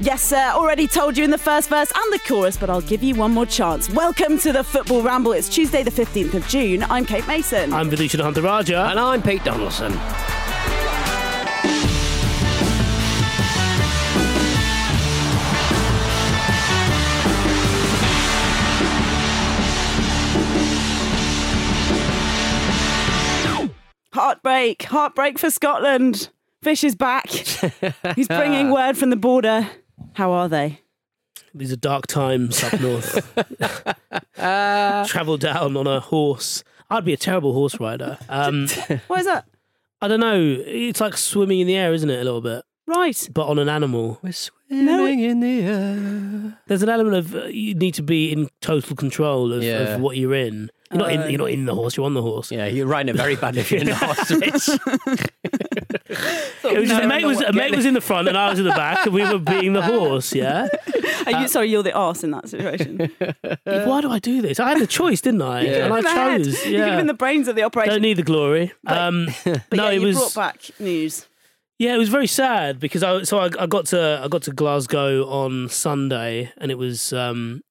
Yes, sir. Already told you in the first verse and the chorus, but I'll give you one more chance. Welcome to the Football Ramble. It's Tuesday, the 15th of June. I'm Kate Mason. I'm Vithushan Ehantharajah. And I'm Pete Donaldson. Heartbreak. Heartbreak for Scotland. Fish is back. He's bringing word from the border. How are they? These are dark times up north. Travel down on a horse. I'd be a terrible horse rider. Um, What is that? I don't know. It's like swimming in the air, isn't it? A little bit, Right. but on an animal. We're swimming in the air. There's an element of uh, you need to be in total control of, Yeah. of what you're in. You're not in. You're not in the horse. You're on the horse. Yeah, you're riding it very bad if you're in the hospital. It was just, a mate was a mate was in the front and I was in the back, and we were being the horse. Yeah. Are you, sorry, you're the arse in that situation. Why do I do this? I had a choice, didn't I? Yeah. And I In the head. chose. You could have Yeah. been the brains of the operation. Don't need the glory. Um, but no, yeah, it you was. brought back news. Yeah, it was very sad because I so I, I got to I got to Glasgow on Sunday and it was um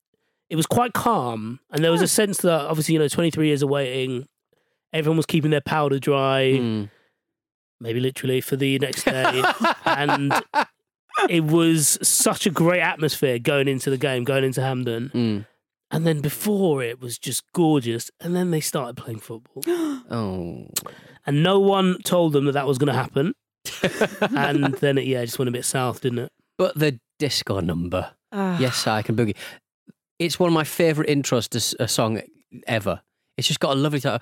it was quite calm and there was a sense that obviously you know 23 years of waiting everyone was keeping their powder dry Mm. maybe literally for the next day and it was such a great atmosphere going into the game going into Hampden Mm. and then before it was just gorgeous and then they started playing football Oh. and no one told them that that was going to happen and then it yeah just went a bit south didn't it But the disco number. Ah. Yes, I can boogie. It's one of my favourite intros to s- a song ever. It's just got a lovely sort of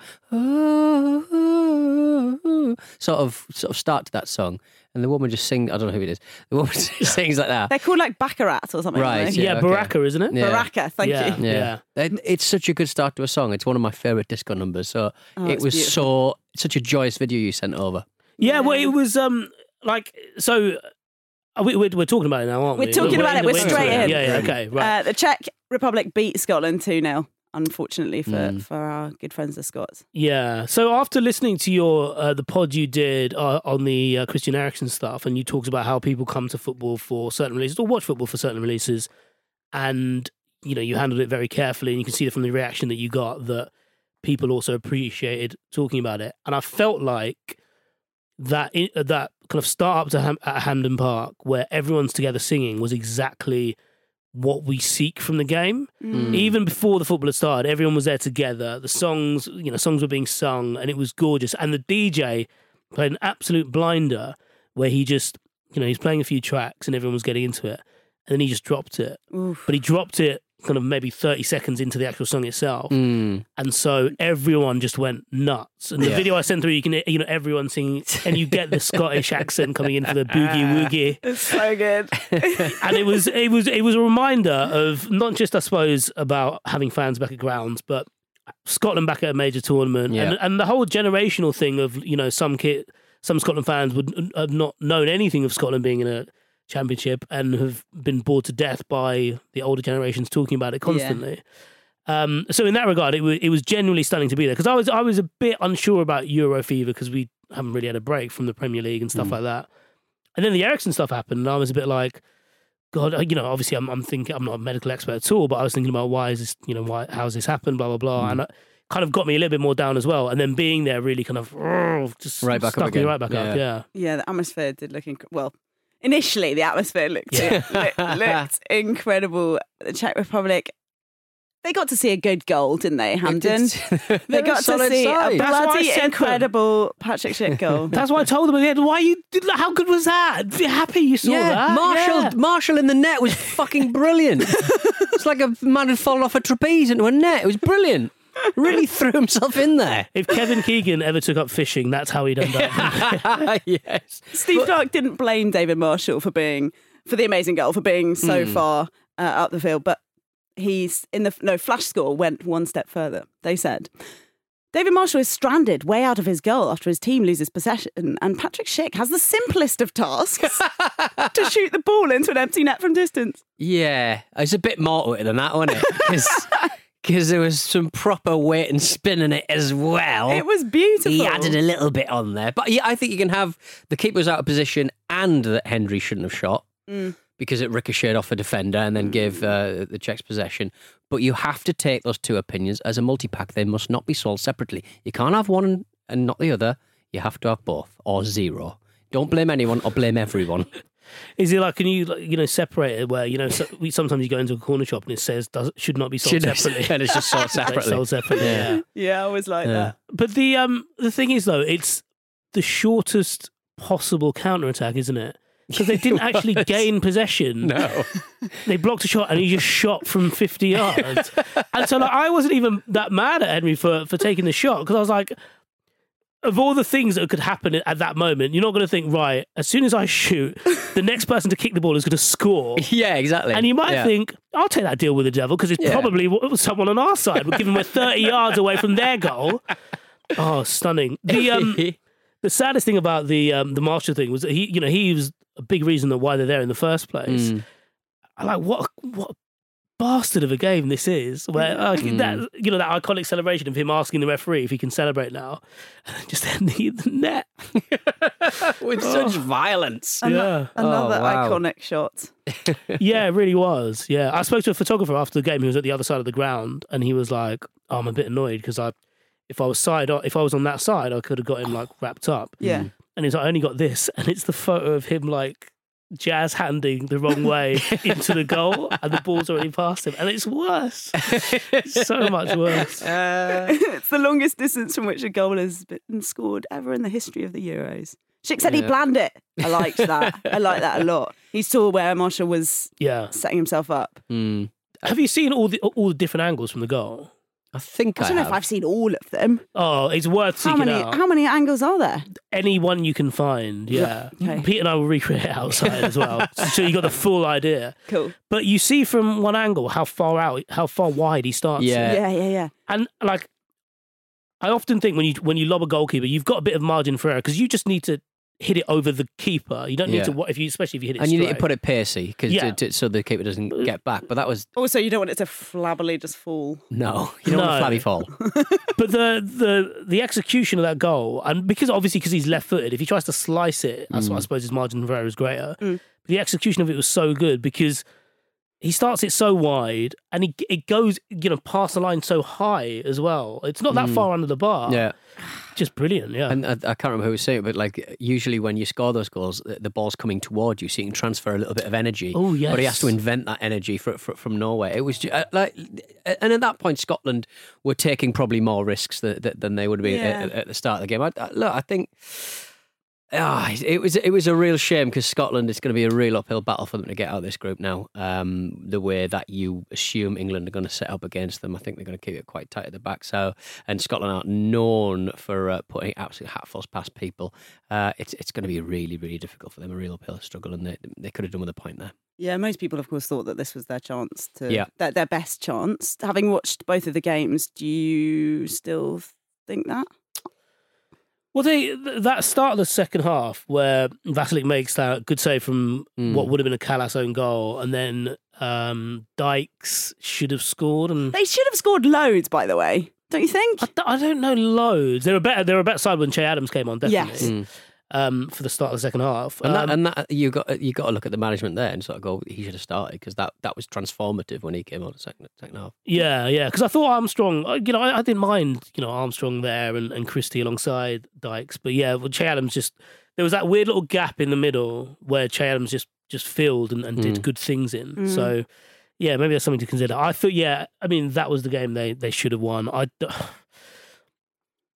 sort of sort of start to that song, and the woman just sings. I don't know who it is. The woman just sings like that. They're called like Baccarat or something. Right, yeah, Yeah, okay. Baccara, isn't it? Yeah. Baccara, thank Yeah. you. Yeah. It- It's such a good start to a song. It's one of my favourite disco numbers. So Oh, it was beautiful. so such a joyous video you sent over. Yeah, well, it was um like so. Uh, We, we're, we're talking about it now, aren't we? We're we? talking about it, we're straight in. Yeah, yeah, okay, right. Uh, the Czech Republic beat Scotland 2 0, unfortunately, for, Mm. for our good friends, the Scots. yeah. So after listening to your uh, the pod you did uh, on the uh, Christian Eriksen stuff, and you talked about how people come to football for certain releases or watch football for certain releases, and you know you handled it very carefully, and you can see from the reaction that you got that people also appreciated talking about it, and I felt like that i- uh, that kind of start up to Ham- at Hampden Park where everyone's together singing was exactly what we seek from the game. Mm. Even before the football had started, everyone was there together. The songs, you know, songs were being sung, and it was gorgeous. And the DJ played an absolute blinder where he just, you know, he's playing a few tracks and everyone was getting into it, and then he just dropped it. Oof. But he dropped it kind of maybe 30 seconds into the actual song itself. Mm. And so everyone just went nuts. And the Yeah. video I sent through, you can, you know, everyone singing, and you get the Scottish accent coming in for the boogie woogie. It's so good. And it was, it was, it was a reminder of not just, I suppose, about having fans back at grounds, but Scotland back at a major tournament, Yeah. and and the whole generational thing of you know some kid, some Scotland fans would have not known anything of Scotland being in a championship and have been bored to death by the older generations talking about it constantly. Um, so in that regard, it was it was genuinely stunning to be there because I was I was a bit unsure about Euro fever because we haven't really had a break from the Premier League and stuff like that. And then the Eriksen stuff happened, and I was a bit like, God, uh, you know, obviously I'm, I'm thinking I'm not a medical expert at all, but I was thinking about why is this, you know, why how's this happened, blah blah blah, and it kind of got me a little bit more down as well. And then being there really kind of just Right back up stuck me again. right back up. Yeah. Yeah, Yeah, the atmosphere did look inc- well. Initially, the atmosphere looked Yeah. looked, looked incredible. The Czech Republic, they got to see a good goal, didn't they, Hampden? They're They got to see side. a That's why I bloody said them. incredible Patrick Schick goal. That's why I told them again. Why you? did- How good was that? Be happy you saw yeah, that. Marshall, Yeah. Marshall in the net was fucking brilliant. it's like a man had fallen off a trapeze into a net. It was brilliant. Really threw himself in there. If Kevin Keegan ever took up fishing, that's how he'd end up. yes. Steve Clarke didn't blame David Marshall for being for the amazing goal for being so far uh, up the field, but he's in the no flash score went one step further. They said David Marshall is stranded way out of his goal after his team loses possession, and Patrick Schick has the simplest of tasks to shoot the ball into an empty net from distance. Yeah, it's a bit more to it than that, wasn't it? Because there was some proper weight and spin in it as well. It was beautiful. He added a little bit on there. But yeah, I think you can have the keeper's out of position and that Hendry shouldn't have shot because it ricocheted off a defender and then gave uh, the Czechs possession. But you have to take those two opinions as a multi pack. They must not be sold separately. You can't have one and not the other. You have to have both or zero. Don't blame anyone or blame everyone. Is it like can you you know separate it where you know so, we, sometimes you go into a corner shop and it says does should not be sold Should- separately. and it's just sold separately. sold separately. Yeah. yeah. Yeah, I always like Yeah. that. But the um the thing is though, it's the shortest possible counter attack, isn't it? Because they didn't actually gain possession. No. They blocked a shot and he just shot from fifty yards. and so like, I wasn't even that mad at Hendry for for taking the shot because I was like. Of all the things that could happen at that moment, you're not going to think, right, as soon as I shoot, the next person to kick the ball is going to score. yeah, exactly. And you might Yeah. think, I'll take that deal with the devil because it's Yeah. probably someone on our side. We're giving we're 30 yards away from their goal. Oh, stunning. The um, the saddest thing about the um, the Marshall thing was that he, you know, he was a big reason that why they're there in the first place. Mm. Like what what a bastard of a game this is. Where uh, Mm. that you know that iconic celebration of him asking the referee if he can celebrate now, and just ending in the net. with such violence. yeah. Another Oh, wow. iconic shot. Yeah, it really was. Yeah, I spoke to a photographer after the game. He was at the other side of the ground, and he was like, oh, "I'm a bit annoyed because I, if I was side, if I was on that side, I could have got him like wrapped up." Yeah. And he's like, "I only got this," and it's the photo of him like jazz handing the wrong way into the goal, and the ball's already past him, and it's worse. It's so much worse. it's the longest distance from which a goal has been scored ever in the history of the Euros. Schick said he planned it. I liked that. I like that a lot. He saw where Marshall was Yeah. setting himself up. Mm. Have you seen all the all the different angles from the goal? I think I, I don't know have. if I've seen all of them. Oh, it's worth How seeking many? out. How many angles are there? Any one you can find, yeah. Okay. Pete and I will recreate it outside as well, so you got the full idea. Cool. But you see from one angle how far out, how far wide he starts. Yeah. Yeah, yeah, yeah. and like I often think when you when you lob a goalkeeper, you've got a bit of margin for error because you just need to hit it over the keeper. You don't need Yeah. to if you especially if you hit it. and you need to straight. put it pacey 'cause Yeah. to, to, so the keeper doesn't get back. But that was Also, you don't want it to flabbily just fall. no, you don't want No. a flabby fall. But the the the execution of that goal, and because obviously because he's left footed, if he tries to slice it, that's Mm. what I suppose his margin of error is greater. Mm. The execution of it was so good because he starts it so wide and he it goes you know past the line so high as well. It's not that far under the bar. Mm. Yeah, just brilliant. Yeah, and I, I can't remember who was saying it, but like usually when you score those goals, the, the ball's coming toward you, so you can transfer a little bit of energy. Oh, yeah but he has to invent that energy fr fr from Norway It was ju- uh, like, and at that point, Scotland were taking probably more risks than, than they would have been Yeah. at, at the start of the game. I, I, look, I think. Ah, it was it was a real shame because Scotland is going to be a real uphill battle for them to get out of this group now. Um, the way that you assume England are going to set up against them, I think they're going to keep it quite tight at the back. So, and Scotland are known for uh, putting absolute hatfuls past people. Uh, it's it's going to be really really difficult for them, a real uphill struggle, and they they could have done with a point there. Yeah, most people, of course, thought that this was their chance to, Yeah. their, their best chance. Having watched both of the games, do you still think that? Well, they that start of the second half where Vaclík makes that good save from Mm. what would have been a Kalas own goal, and then um, Dykes should have scored, and They should have scored loads, by the way. Don't you think? I don't know loads. They were better. They were a better side when Che Adams came on, definitely. Yes. Mm. Um, for the start of the second half, And that, Um, and that you got you got to look at the management there and sort of go, he should have started because that, that was transformative when he came on the second second half. Yeah, yeah. Because I thought Armstrong, uh, you know, I, I didn't mind, you know, Armstrong there and, and Christie alongside Dykes. But yeah, well, Che Adams just, there was that weird little gap in the middle where Che Adams just, just filled and, and did Mm. good things in. Mm. So yeah, maybe that's something to consider. I thought, yeah, I mean, that was the game they, they should have won. I, d-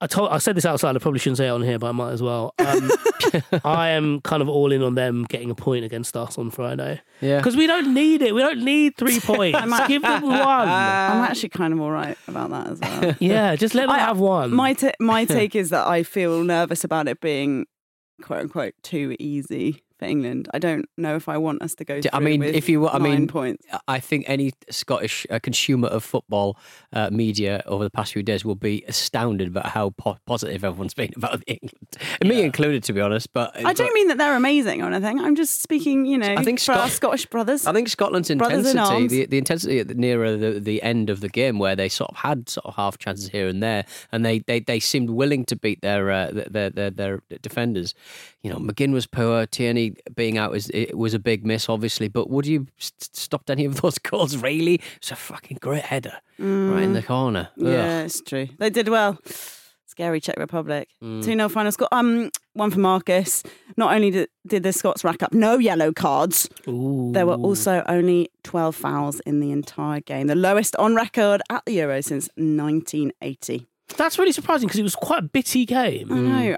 I told, I said this outside. I probably shouldn't say it on here, but I might as well. Um, I am kind of all in on them getting a point against us on Friday Yeah. because we don't need it. We don't need three points. Give them one. I'm actually kind of all right about that as well. Yeah, just let them I- have one. my ta my take is that I feel nervous about it being quote unquote too easy for England. I don't know if I want us to go. I mean, if you- I mean, points. I think any Scottish uh, consumer of football uh, media over the past few days will be astounded about how po- positive everyone's been about England, and me included, to be honest. But I don't mean that they're amazing or anything. I'm just speaking, you know, I think for our Scottish brothers. I think Scotland's in intensity, arms. the, the intensity at the, nearer the, the end of the game, where they sort of had sort of half chances here and there, and they, they, they seemed willing to beat their, uh, their, their their defenders. You know, McGinn was poor. Tierney being out is it was a big miss, obviously. But would you st- stopped any of those goals? Really, it's a fucking great header right in the corner. Ugh. Mm. Yeah, it's true. They did well. Scary Czech Republic. Mm. 2 0 final score. Um, one for Marcus. Not only did, did the Scots rack up no yellow cards, Ooh. there were also only 12 fouls in the entire game, the lowest on record at the Euro since 1980. That's really surprising because it was quite a bitty game. I know.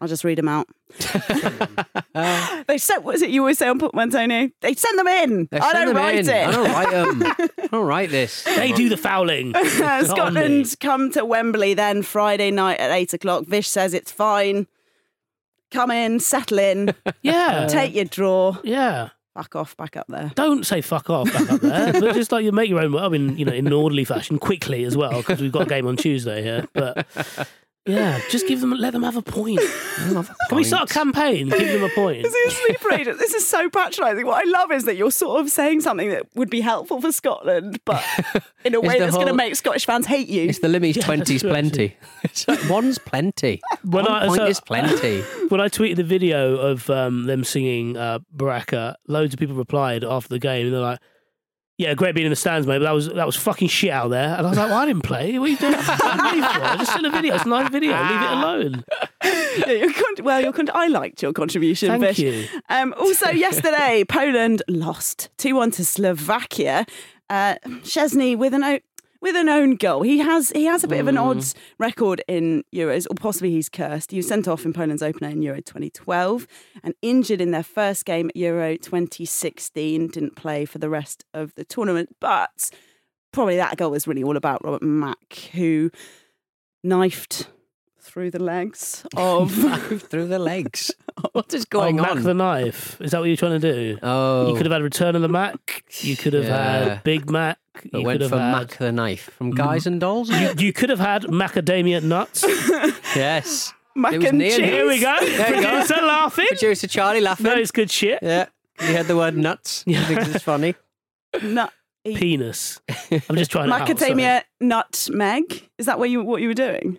I'll just read them out. they sent, what is it you always say on Antonio? They send them in. They I send don't them write in. it. I don't write them. I don't write this. They do the fouling. Not on me. Scotland come to Wembley then Friday night at eight o'clock. Vish says it's fine. Come in, settle in, Yeah. take your draw, Yeah. back off, back up there. Don't say fuck off back up there, but just like you make your own. I mean, you know, in an orderly fashion, quickly as well, because we've got a game on Tuesday here. But yeah, just give them, let them have a point. Can we start a campaign? Give them a point. Is he a sleeper agent? This is so patronising. What I love is that you're sort of saying something that would be helpful for Scotland, but in a way the that's going to make Scottish fans hate you. It's the Limmy's Yeah, twenties plenty. It's like one's plenty. When One I- point so- is plenty. When I tweeted the video of um, them singing uh, Baccara, loads of people replied after the game, and they're like, "Yeah, great being in the stands, mate, but that was that was fucking shit out there." And I was like, "Well, I didn't play. What are you doing? What are you for? Just send a video. It's a nice video. Leave it alone." Yeah, your con- well, your con- I liked your contribution, Thank Vish. you. Um, also, yesterday, Poland lost 2 1 to Slovakia. Uh, Szczęsny with an, o- with an own goal. He has he has a bit of an odd hmm. record in Euros, or possibly he's cursed. He was sent off in Poland's opener in Euro 2012 and injured in their first game at Euro 2016. Didn't play for the rest of the tournament, but probably that goal was really all about Robert Mak, who knifed through the legs of. through the legs. What is Oh, on? Mac on? the knife. Is that what you're trying to do? oh, You could have had a Return of the Mac. You could have Yeah. had Big Mac. It You went for had. Mac the knife from Guys and Dolls. You, you could have had macadamia nuts. yes. Mac It was and near- cheese. Here we go. There you go. Producer laughing. Producer Charlie laughing. No, it's good shit. Yeah. You heard the word nuts. You think it's funny? Nut- Penis. I'm just trying to help, sorry. Macadamia nutmeg. Is that what you what you were doing?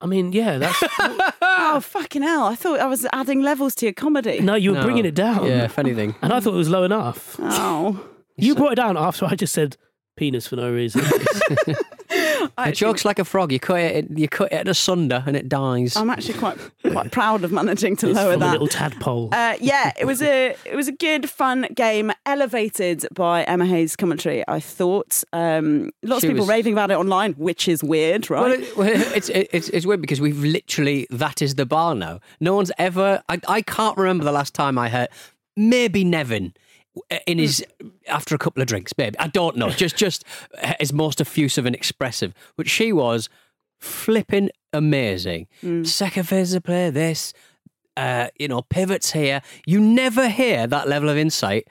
I mean, yeah, that's. Oh fucking hell! I thought I was adding levels to your comedy. No, you were No. bringing it down. Yeah, if anything. And I thought it was low enough. Oh. You brought it down after I just said penis for no reason. I It actually- jokes like a frog. You cut it, you cut it asunder, and it dies. I'm actually quite quite proud of managing to It's lower from a that. little tadpole. Uh, yeah, it was a it was a good fun game, elevated by Emma Hayes' commentary. I thought um, lots She of people was- raving about it online, which is weird, right? Well, it, well, it's, it's it's weird because we've literally that is the bar now. No one's ever. I, I can't remember the last time I heard. Maybe Nevin in his after a couple of drinks. babe. I don't know. Just just his most effusive and expressive. But she was flipping amazing. Second phase of play. This. Uh, you know, pivots here. You never hear that level of insight,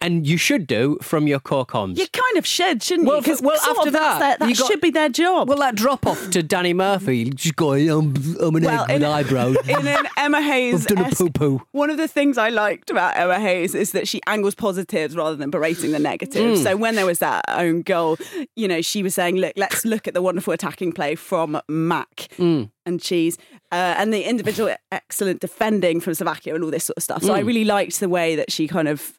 and you should do from your core comms. you kind of should, shouldn't Well, you? 'Cause well, after that, their- that got- should be their job. Well, that drop off to Danny Murphy, just going, I'm, I'm an Well, egg with in- eyebrows. in an Emma Hayes, I've done a poo-poo. one of the things I liked about Emma Hayes is that she angles positives rather than berating the negatives. Mm. So when there was that own goal, you know, she was saying, "Look, let's look at the wonderful attacking play from Mac Mm. and Cheese, uh, and the individual excellent defending from Slovakia and all this sort of stuff." So I Mm. really liked the way that she kind of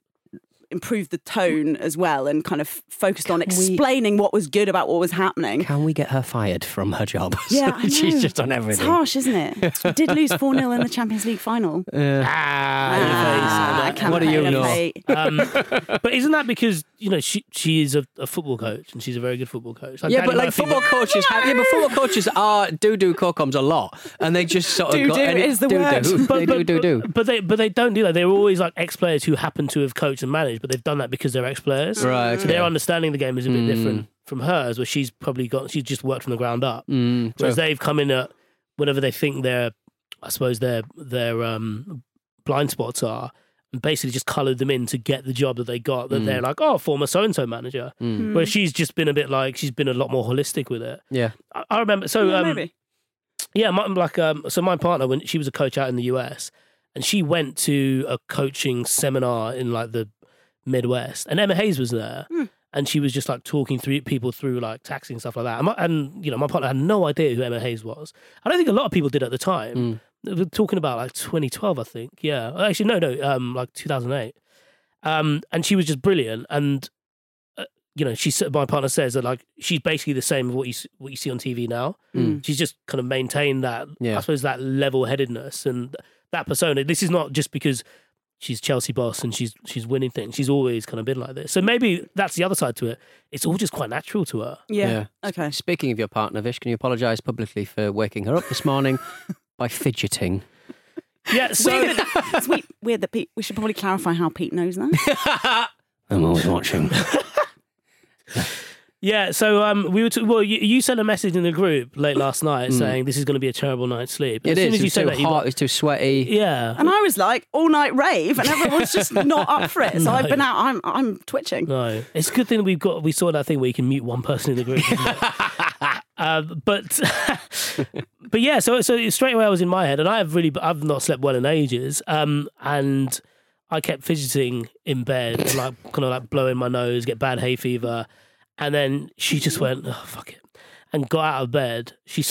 improved the tone as well and kind of focused on we- explaining what was good about what was happening. Can we get her fired from her job? Yeah, I she's just on everything. It's harsh, isn't it? We did lose 4 0 in the Champions League final. ah, Ah. What do you campaign of know? Um, but isn't that because you know she she is a, a football coach and she's a very good football coach? Yeah, Danny but like Murphy- football coaches, have, yeah, but football coaches are do do co-coms a lot, and they just sort of Do-do got, and it- is the do-do. word. they do do do. But they but they don't do that. They're always like ex players who happen to have coached and managed, but they've done that because they're ex players. Right, So their okay. understanding of the game is a bit different from hers, where she's probably got she's just worked from the ground up. Mm, Whereas they've come in at whatever they think their I suppose their their um blind spots are and basically just coloured them in to get the job that they got that they're like, oh, former so and so manager. Mm. Where she's just been a bit like she's been a lot more holistic with it. Yeah. I, I remember so Yeah, um, maybe. yeah, my, like um, so my partner when she was a coach out in the US, and she went to a coaching seminar in like the Midwest, and Emma Hayes was there, and she was just like talking through people through like taxi and stuff like that. And, my, and you know, my partner had no idea who Emma Hayes was. I don't think a lot of people did at the time. They were talking about like 2012, I think. Yeah, actually, no, no, um, like 2008. Um, and she was just brilliant, and uh, you know, she said my partner says that like she's basically the same as what you what you see on TV now. She's just kind of maintained that, Yeah. I suppose, that level headedness and that persona. This is not just because she's Chelsea boss and she's she's winning things. She's always kind of been like this. So maybe that's the other side to it. It's all just quite natural to her. Yeah. Okay. Speaking of your partner, Vish, can you apologise publicly for waking her up this morning by fidgeting? Yeah. So Weird, that- it's weird, weird that Pete. We should probably clarify how Pete knows that. I'm always watching. Yeah. So um, we were. T- well, you, you sent a message in the group late last night saying this is going to be a terrible night's sleep. Mm. It as soon is. as you It's said too that, you hot. It's too sweaty. yeah. And I was like, all night rave, and everyone's just not up for it. So I've been out. I'm I'm twitching. No, it's a good thing that we've got. We saw that thing where you can mute one person in the group. uh, but but yeah, so so straight away I was in my head, and I have really I've not slept well in ages, um, and I kept fidgeting in bed, and like kind of like blowing my nose, get bad hay fever, and then she just went, oh, fuck it, and got out of bed. She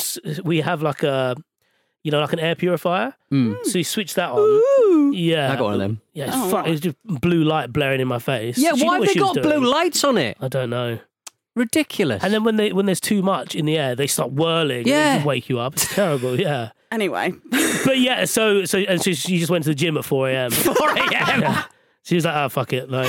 we have like a you know like an air purifier, so you switch that on. Yeah, Hmm. I got one of them. Yeah, it's, Oh, fu- it's just blue light blaring in my face. Yeah, She why have they she was got doing. blue lights on it? I don't know. Ridiculous. And then when they when there's too much in the air, they start whirling. and Yeah. they wake you up. It's terrible. Yeah, Anyway, but yeah. So so and so she just went to the gym at four a.m. Four a.m. She was like, "Oh fuck it!" Like,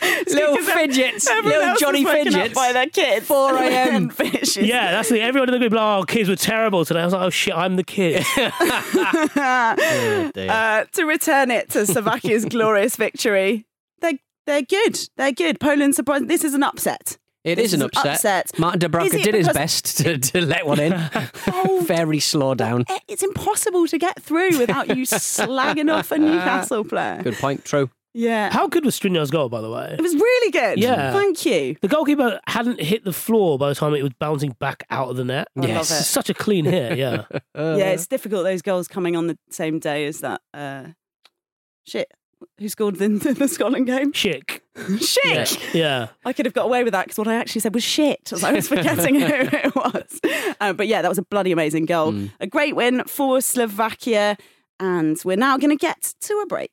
little fidgets, little Johnny was woken up fidgets. by their kids. 4 a.m. And yeah, that's the everyone in the group. Like, oh, kids were terrible today. I was like, "Oh shit, I'm the kid." Oh. Uh, to return it to Slovakia's glorious victory, they're they're good. They're good. Poland surprised. This is an upset. It is is an upset. upset. Martin Is Dubravka did his best to, to let one in. Oh, Very slow down. It's impossible to get through without you slagging off a Newcastle player. Good point. True. Yeah. How good was Škriniar's goal, by the way? It was really good. Yeah. Thank you. The goalkeeper hadn't hit the floor by the time it was bouncing back out of the net. I love Yes. it. Such a clean hit. Yeah, yeah, it's difficult those goals coming on the same day as that. Uh, shit. Who scored in the, the Scotland game? Schick. Shit. Yeah, yeah. I could have got away with that because what I actually said was shit. as I was forgetting who it was. Uh, but yeah, that was a bloody amazing goal. A great win for Slovakia. And we're now going to get to a break.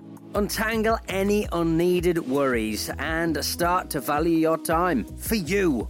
Untangle any unneeded worries and start to value your time for you.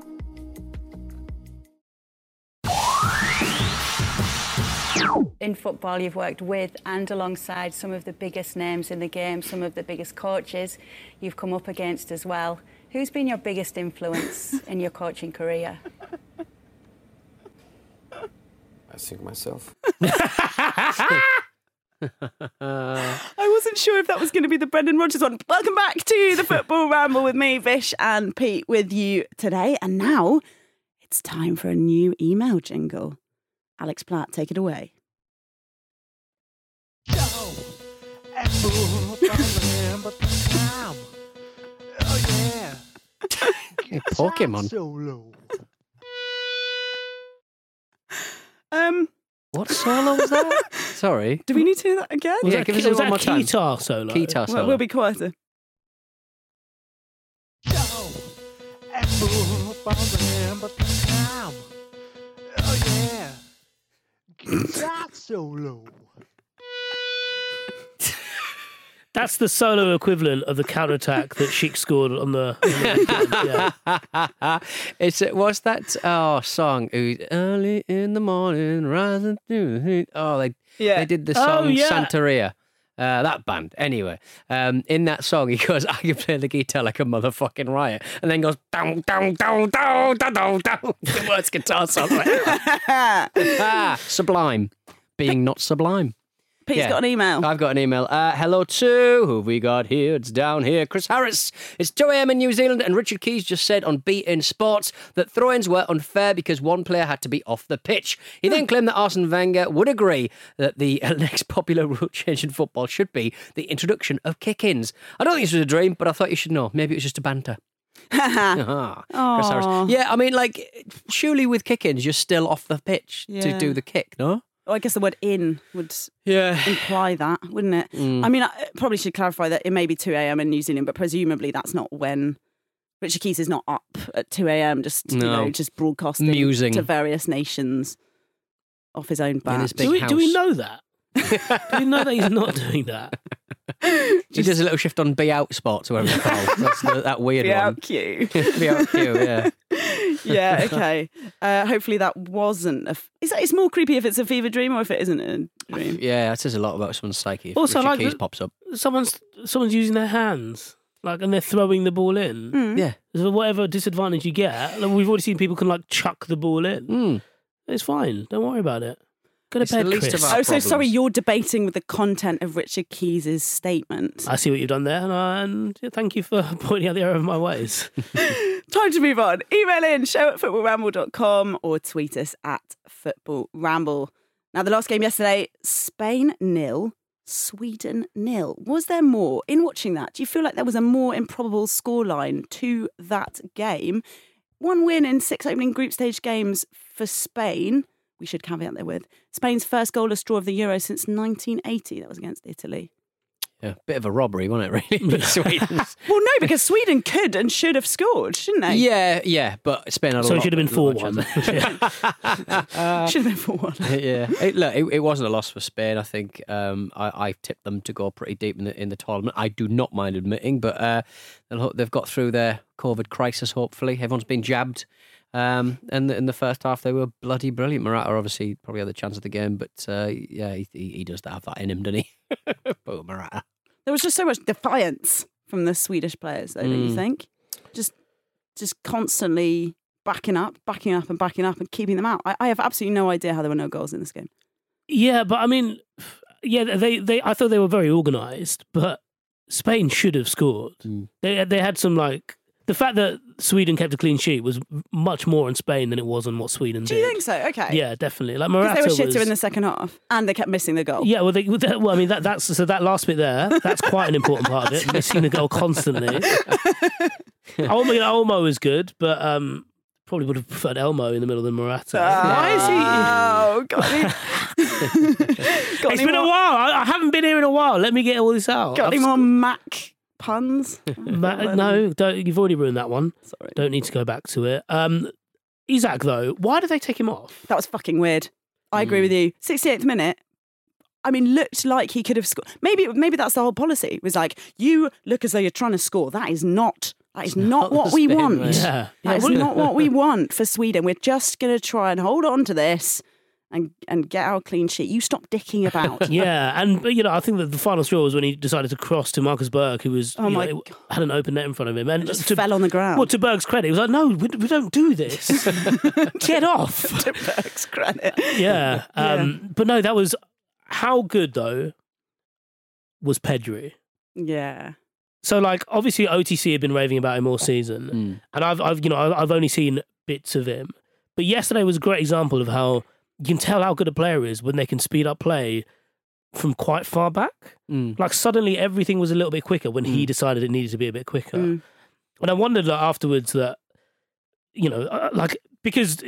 In football, you've worked with and alongside some of the biggest names in the game, some of the biggest coaches you've come up against as well. Who's been your biggest influence in your coaching career? I think myself. I wasn't sure if that was going to be the Brendan Rodgers one. Welcome back to the Football Ramble with me, Vish, and Pete with you today. And now it's time for a new email jingle. Alex Platt, take it away. Pokemon. Um, What solo was that? Sorry. do we need to hear that again? Was Yeah, that- give us was it one that more time. guitar solo? Guitar Well, solo. we'll be quieter. That's the solo equivalent of the counter attack that Schick scored on the. On the yeah. it's it was that oh song Ooh, early in the morning rising through the oh they Yeah. they did the Oh, song yeah. Santeria uh, that band anyway um, in that song he goes I can play the guitar like a motherfucking riot and then goes down down down down down down down the worst guitar song ah, sublime being not sublime Pete's Yeah. got an email. I've got an email. Uh, hello to who have we got here? It's down here. Chris Harris. It's 2 a.m. in New Zealand, and Richard Keys just said on beIN Sports that throw-ins were unfair because one player had to be off the pitch. He then claimed that Arsene Wenger would agree that the next popular rule change in football should be the introduction of kick-ins. I don't think this was a dream, but I thought you should know. Maybe it was just a banter. Chris Harris. Yeah, I mean, like, surely with kick-ins, you're still off the pitch to do the kick, no? I guess the word in would Yeah. imply that, wouldn't it? Mm. I mean, I probably should clarify that it may be 2 a.m. in New Zealand, but presumably that's not when Richard Keys is not up at 2 a.m. just you know just broadcasting Musing. to various nations off his own bat. his Do we, do we know that? do we know that he's not doing that? He does a little shift on Be Out Sports, or whatever it's called. That's the, that weird Be one. out cue. Be Out Q, yeah. yeah, okay. Uh, hopefully that wasn't. A f- is that, it's more creepy if it's a fever dream or if it isn't a dream. Yeah, that says a lot about someone's psyche. If Also, Richard like Keys the- pops up. Someone's someone's using their hands, like, and they're throwing the ball in. Mm. Yeah. So whatever disadvantage you get, like, we've already seen people can like chuck the ball in. Mm. It's fine. Don't worry about it. Go to It's the bed, least Chris. of our Oh, so sorry, you're debating with the content of Richard Keys' statement. I see what you've done there, and, uh, and yeah, thank you for pointing out the error of my ways. Time to move on. Email in show at footballramble.com or tweet us at footballramble. Now, the last game yesterday, Spain nil, Sweden nil. Was there more in watching that? Do you feel like there was a more improbable scoreline to that game? One win in six opening group stage games for Spain. We should caveat there with Spain's first goalless draw of the Euro since 1980. That was against Italy. Yeah, bit of a robbery, wasn't it? Really, Sweden's. Well, no, because Sweden could and should have scored, shouldn't they? yeah, yeah, but Spain had a So it should have been lot 4 more 1. chances. Should have been 4 1. yeah, it, look, it, it wasn't a loss for Spain. I think um, I, I tipped them to go pretty deep in the in the tournament. I do not mind admitting, but uh, they've got through their COVID crisis. Hopefully, everyone's been jabbed. Um, and in the first half, they were bloody brilliant. Morata obviously probably had the chance of the game, but uh, yeah, he, he he does have that in him, doesn't he? Poor There was just so much defiance from the Swedish players, though, don't you Mm. think? Just, just constantly backing up, backing up, and backing up, and keeping them out. I, I have absolutely no idea how there were no goals in this game. Yeah, but I mean, yeah, they, they I thought they were very organised, but Spain should have scored. Mm. They they had some like the fact that Sweden kept a clean sheet was much more in Spain than it was on what Sweden Do did. you think so? Okay. Yeah, definitely. Like Because Morata they were shitter was, in the second half, and they kept missing the goal. Yeah, well, they, well, I mean that that's so that last bit there. That's quite an important part of it. Missing the goal constantly. Olmo, Olmo is good, but um, probably would have preferred Elmo in the middle than Morata. Why is he? Oh, any, got It's any been a more, while. I, I haven't been here in a while. Let me get all this out. Got any I've- more Mac puns? Ma- no, don't, you've already ruined that one. Sorry. Don't need to go back to it. Um, Isak, though, why did they take him off? That was fucking weird. I agree with you. 68th minute. I mean, looked like he could have scored. Maybe, maybe that's the whole policy. Was like you look as though you're trying to score. That is not. That is not what we want. Yeah. That is not what we want for Sweden. We're just going to try and hold on to this and and get our clean sheet. You stop dicking about. yeah, and but, you know, I think that the final straw was when he decided to cross to Marcus Berg, who was Oh my know, had an open net in front of him, and just to, fell on the ground. well, to Berg's credit, he was like, "No, we, we don't do this. Get off." to Berg's credit. yeah, um, but no, that was how good though was Pedri. Yeah. So like obviously OTC had been raving about him all season, Mm. and I've I've you know I've, I've only seen bits of him, but yesterday was a great example of how you can tell how good a player is when they can speed up play from quite far back. Mm. Like suddenly everything was a little bit quicker when he Mm. decided it needed to be a bit quicker, Mm. and I wondered like, afterwards that you know uh, like because.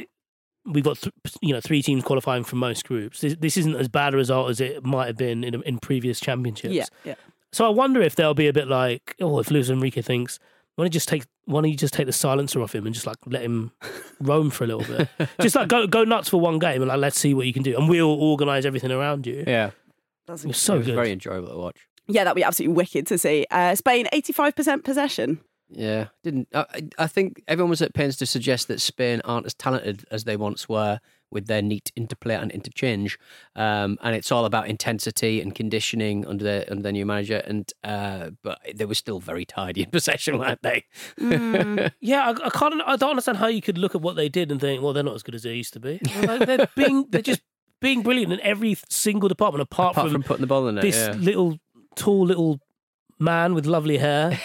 We've got th- you know three teams qualifying from most groups. This, this isn't as bad a result as it might have been in in previous championships. Yeah. Yeah. So I wonder if they'll be a bit like, oh, if Luis Enrique thinks, why don't you just take, why don't you just take the silencer off him and just like let him roam for a little bit, just like go go nuts for one game and like let's see what you can do, and we'll organise everything around you. Yeah, That's It was so it was good. very enjoyable to watch. Yeah, that'd be absolutely wicked to see. Uh, Spain, 85% possession. Yeah, didn't I? I- I think everyone was at pains to suggest that Spain aren't as talented as they once were with their neat interplay and interchange, um, and it's all about intensity and conditioning under their under their new manager. And uh, but they were still very tidy in possession, weren't they? Yeah, I, I can't, I don't understand how you could look at what they did and think, well, they're not as good as they used to be. Like, they're being, they're just being brilliant in every single department apart, Apart from, from putting the ball in there, this yeah. little tall little man with lovely hair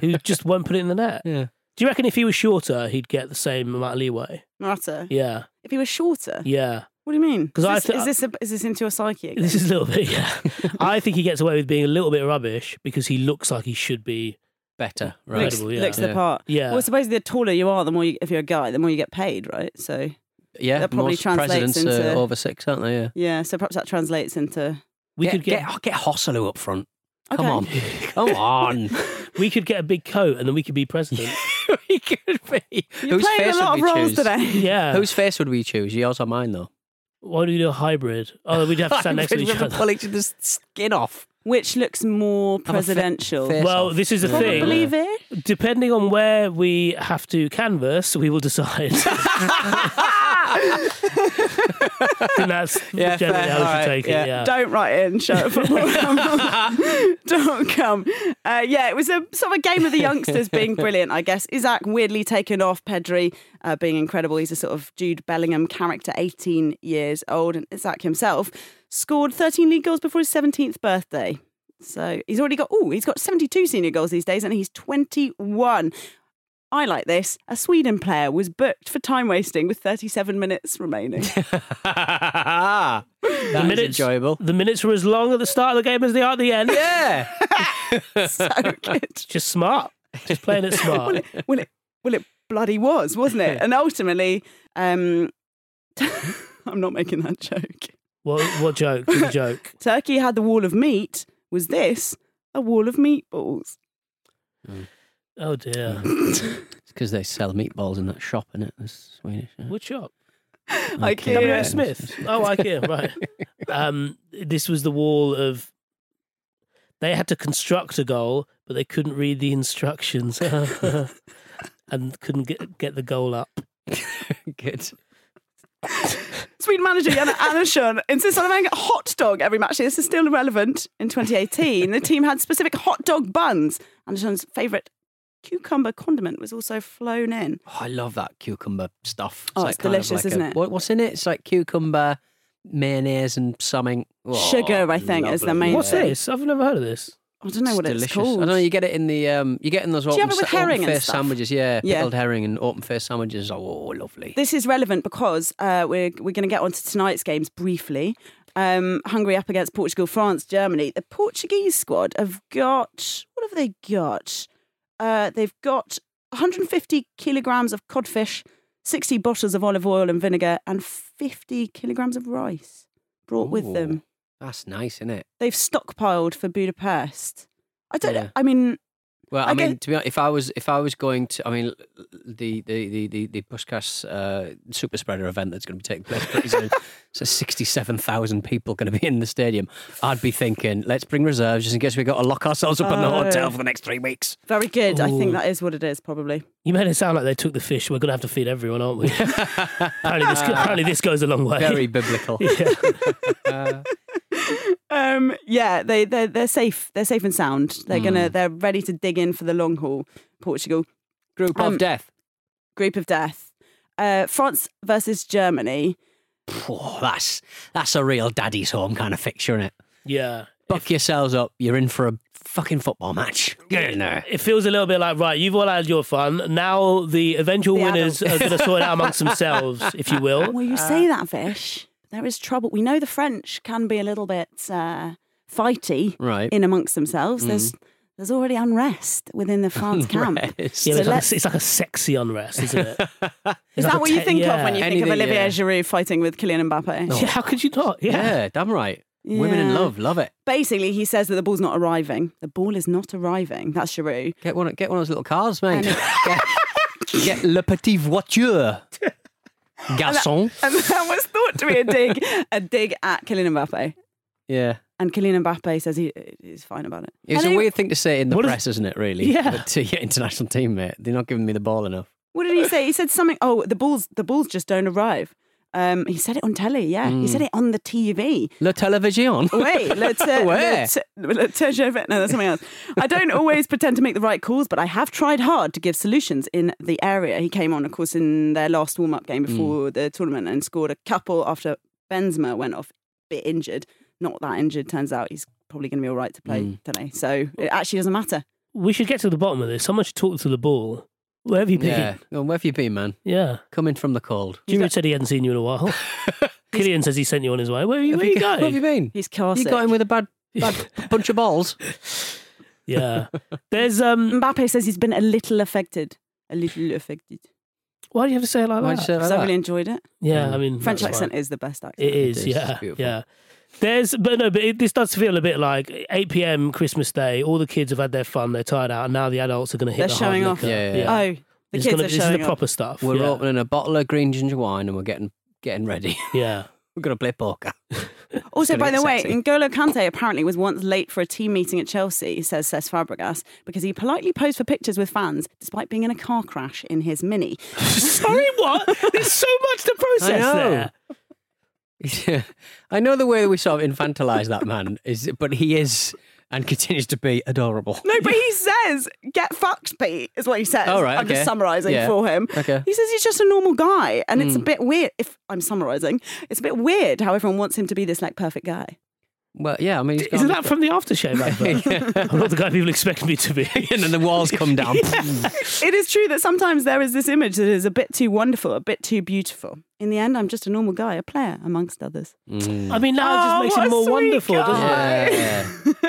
who just won't put it in the net. Yeah. Do you reckon if he was shorter, he'd get the same amount of leeway? Morata. Yeah, If he was shorter. yeah. What do you mean? 'Cause is I this, is, this a, is this into your psyche again? This is a little bit, yeah. I think he gets away with being a little bit rubbish because he looks like he should be Better, right? looks, yeah. looks the Yeah. part. Yeah. Well, supposedly the taller you are, the more you, if you're a guy, the more you get paid, right? So Yeah, That probably most translates presidents are into- over six, aren't they? Yeah. yeah, so perhaps that translates into. we get, could get, get get Joselu up front. Come on, come on. we could get a big coat and then we could be president. we could be. You're Whose playing face a lot would of we roles choose? today. yeah. Whose face would we choose? Yours or mine, though? Why do we do a hybrid? Oh, we'd have to stand next to We'd each have to other. Pull each other's skin off. Which looks more Have fa- presidential. face Well, off. this is the Yeah. thing. Believe it? Depending on where we have to canvass, we will decide. I think that's Yeah, generally fair. how we should right, take yeah. it. Yeah. Don't write in, show at football.com. Uh, yeah, it was a sort of a game of the youngsters being brilliant, I guess. Isak weirdly taken off, Pedri uh, being incredible. He's a sort of Jude Bellingham character, 18 years old. And Isak himself scored 13 league goals before his 17th birthday. So he's already got, oh, he's got 72 senior goals these days and he's 21. I like this. A Sweden player was booked for time wasting with 37 minutes remaining. the minutes, enjoyable. The minutes were as long at the start of the game as they are at the end. Yeah. so good. Just smart. Just playing it smart. well, it, well, it, well, it bloody was, wasn't it? And ultimately, um, I'm not making that joke. What, what joke? Good joke. Turkey had the wall of meat. Was this a wall of meatballs? Oh dear. It's because they sell meatballs in that shop, in it? The Swedish. yeah. Which shop? IKEA. WH Smith. Oh, IKEA, right. Um, this was the wall of. They had to construct a goal, but they couldn't read the instructions and couldn't get get the goal up. Good. Sweden manager Jan Andersson insists on having a hot dog every match. This is still relevant. In 2018, the team had specific hot dog buns. Andersson's favourite cucumber condiment was also flown in. Oh, I love that cucumber stuff. Oh, it's kind of delicious, like isn't a- it? What, what's in it? It's like cucumber, mayonnaise, and something. Oh, Sugar, I think, is the main What's thing. this? I've never heard of this. I don't know what delicious. it's called. I don't know. You get it in the um, you get in those you open, have it with herring and face stuff? sandwiches. Yeah, Yeah. pickled herring and open face sandwiches. Oh, lovely. This is relevant because uh, we're we're going to get onto tonight's games briefly. Um, Hungary up against Portugal, France, Germany. The Portuguese squad have got what have they got? Uh, they've got 150 kilograms of codfish, 60 bottles of olive oil and vinegar, and 50 kilograms of rice brought with them. That's nice, isn't it? They've stockpiled for Budapest. I don't. Yeah. I mean, Well, I, I mean, get- to be honest, if I was if I was going to, I mean, the the the the, the Puskás uh, super spreader event that's going to be taking place pretty soon. so sixty-seven thousand people going to be in the stadium. I'd be thinking, let's bring reserves just in case we've got to lock ourselves up in the Oh. hotel for the next three weeks. very good. I think that is what it is, probably. You made it sound like they took the fish. We're going to have to feed everyone, aren't we? apparently, this, apparently, this goes a long way. Very biblical. Yeah. Um, yeah, they they they're safe. They're safe and sound. They're gonna they're ready to dig in for the long haul. Portugal Group Um, of death. group of death. Uh, France versus Germany. That's that's a real daddy's home kind of fixture, isn't it? yeah. Buck yourselves up. You're in for a fucking football match. Get in there. It feels a little bit like, right, you've all had your fun. Now the eventual The winners adults. are going to sort it out amongst themselves, if you will. Well, you say that, Vish. There is trouble. We know the French can be a little bit uh, fighty Right. in amongst themselves. There's there's already unrest within the France camp. Yeah, So it's, like a, it's like a sexy unrest, isn't it? Is like that a what you te- think of when you think of Anything, Olivier yeah. Giroud fighting with Kylian Mbappe? Yeah, how could you not? Yeah. Yeah. damn right. Women in love, love it. Basically, he says that the ball's not arriving. The ball is not arriving. That's Giroud. Get one, get one of those little cars, mate. get, get le petit voiture, garçon. And that was thought to be a dig, a dig at Kylian Mbappe. Yeah, And Kylian Mbappe says he, he's fine about it. it's And a he- weird thing to say in the press, isn't it? Really? Yeah. But to your international team, mate, they're not giving me the ball enough. What did he say? He said something. Oh, the balls, the balls just don't arrive. Um, he said it on telly. Yeah, he said it on the TV. Le television. Wait, let's uh, Where? let's, let's no, that's something else. I don't always pretend to make the right calls, but I have tried hard to give solutions in the area. He came on, of course, in their last warm up game before the tournament and scored a couple after Benzema went off a bit injured. Not that injured, turns out he's probably going to be all right to play today. So it actually doesn't matter. We should get to the bottom of this. Someone should talk to the ball. Where have you been? Yeah. Well, where have you been, man? Yeah. Coming from the cold. Jimmy said he hadn't seen you in a while. Kylian says he sent you on his way. Where are you, Have where are you Where have you been? He's You classic. got him with a bad, bad bunch of balls. Yeah. There's um. Mbappe says he's been a little affected. A little affected. Why do you have to say it like Why'd that? you say it like Because I that? really enjoyed it. Yeah, I mean French that's accent fine. is the best accent. It is, It is, yeah, it's beautiful. yeah. There's, but no, but it, this does feel a bit like 8 p.m. Christmas Day. All the kids have had their fun, they're tired out, and now the adults are going to hit They're the showing hard off. liquor. Yeah, yeah, Oh, the It's kids gonna- are this is showing the off. proper stuff. We're yeah. opening a bottle of green ginger wine and we're getting getting ready. Yeah, We're going to play poker. Also, gonna by get the way, sexy. N'Golo Kante apparently was once late for a team meeting at Chelsea, says Cesc Fabregas, because he politely posed for pictures with fans despite being in a car crash in his Mini. Sorry, what? There's so much to process I know. there. I know the way that we sort of infantilise that man is, but he is and continues to be adorable. No, but he says, get fucked, Pete, is what he says. Oh, right, I'm just summarising Yeah. for him. Okay. He says he's just a normal guy. And it's a Mm. bit weird, if I'm summarising, it's a bit weird how everyone wants him to be this like perfect guy. Well, yeah, I mean, he's Isn't that from the aftershave advert? I'm not the guy people expect me to be. and then the walls come down. it is true that sometimes there is this image that is a bit too wonderful, a bit too beautiful. In the end, I'm just a normal guy, a player amongst others. Mm. I mean, now it Oh, just ah, makes what it more sweet wonderful, doesn't guy.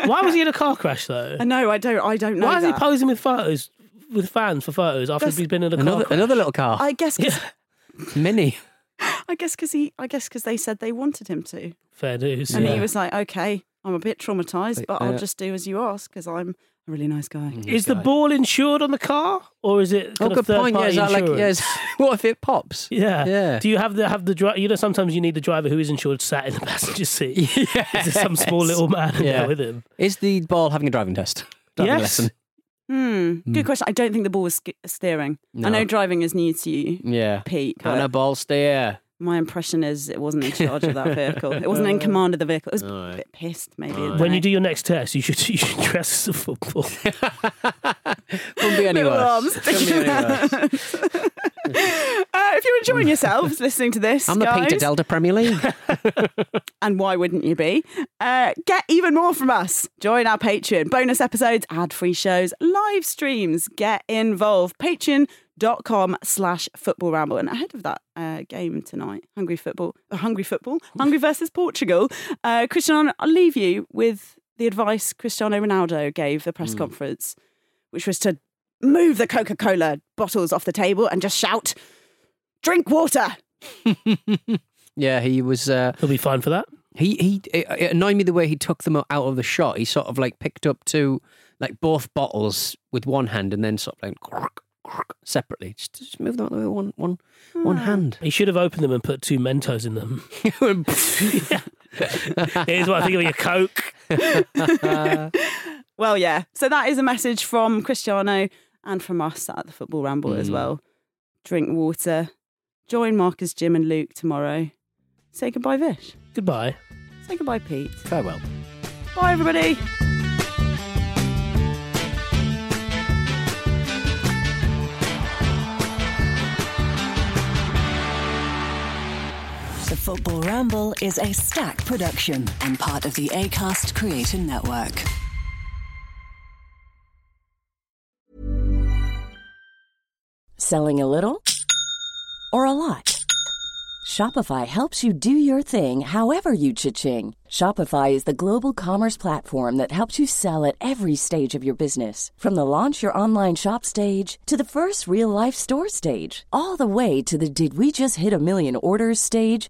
it? Why was he in a car crash though? I know, I don't, I don't know. Why is he posing with photos with fans for photos after That's- he's been in a car another, crash? another little car. I guess, cause, Mini. I guess, because he, I guess, because they said they wanted him to, Fair news. and yeah. he was like, "Okay, I'm a bit traumatized, but Uh, I'll just do as you ask because I'm a really nice guy." Is the ball insured on the car, or is it? Oh, kind of good point. Yeah, third-party is that like, insurance? yeah, is- what if it pops? Yeah. Yeah. Do you have the have the driver? You know, sometimes you need the driver who is insured sat in the passenger seat. Is there some small little man Yeah. there with him? Is the ball having a driving test? Driving Yes. lesson? Hmm. Hmm. Good question. I don't think the ball was sk- steering. I know driving is new to you, Yeah. Pete. Can a But ball steer? My impression is it wasn't in charge of that vehicle. It wasn't in command of the vehicle. It was a bit pissed, maybe. I don't When you do your next test, you should you should dress as a football. Couldn't be any Little worse. arms. Couldn't be any worse. Uh, if you're enjoying yourselves listening to this, I'm the guys, Peter Delta Premier League. and why wouldn't you be? Uh, get even more from us. Join our Patreon. Bonus episodes, ad-free shows, live streams. Get involved. Patreon.com slash football ramble. And ahead of that uh, game tonight, Hungry football, uh, Hungry football, Hungry versus Portugal, uh, Cristiano, I'll leave you with the advice Cristiano Ronaldo gave the press conference, which was to move the Coca-Cola bottles off the table and just shout, drink water. yeah, he was. Uh, He'll be fine for that. he he. It, it annoyed me the way he took them out of the shot. He sort of like picked up two, like both bottles with one hand, and then sort of like crock, crock, separately. Just, just move them out the way with one one one hand. He should have opened them and put two Mentos in them. Here's what I think of your Coke. Well, yeah. So that is a message from Cristiano and from us at the Football Ramble as Mm. well. Drink water. Join Marcus, Jim, and Luke tomorrow. Say goodbye, Vish. Goodbye. Say goodbye, Pete. Farewell. Bye, everybody. Football Ramble is a Stak production and part of the ACAST Creator Network. Selling a little or a lot? Shopify helps you do your thing however you cha-ching. Shopify is the global commerce platform that helps you sell at every stage of your business. From the launch your online shop stage to the first real life store stage, all the way to the did we just hit a million orders stage.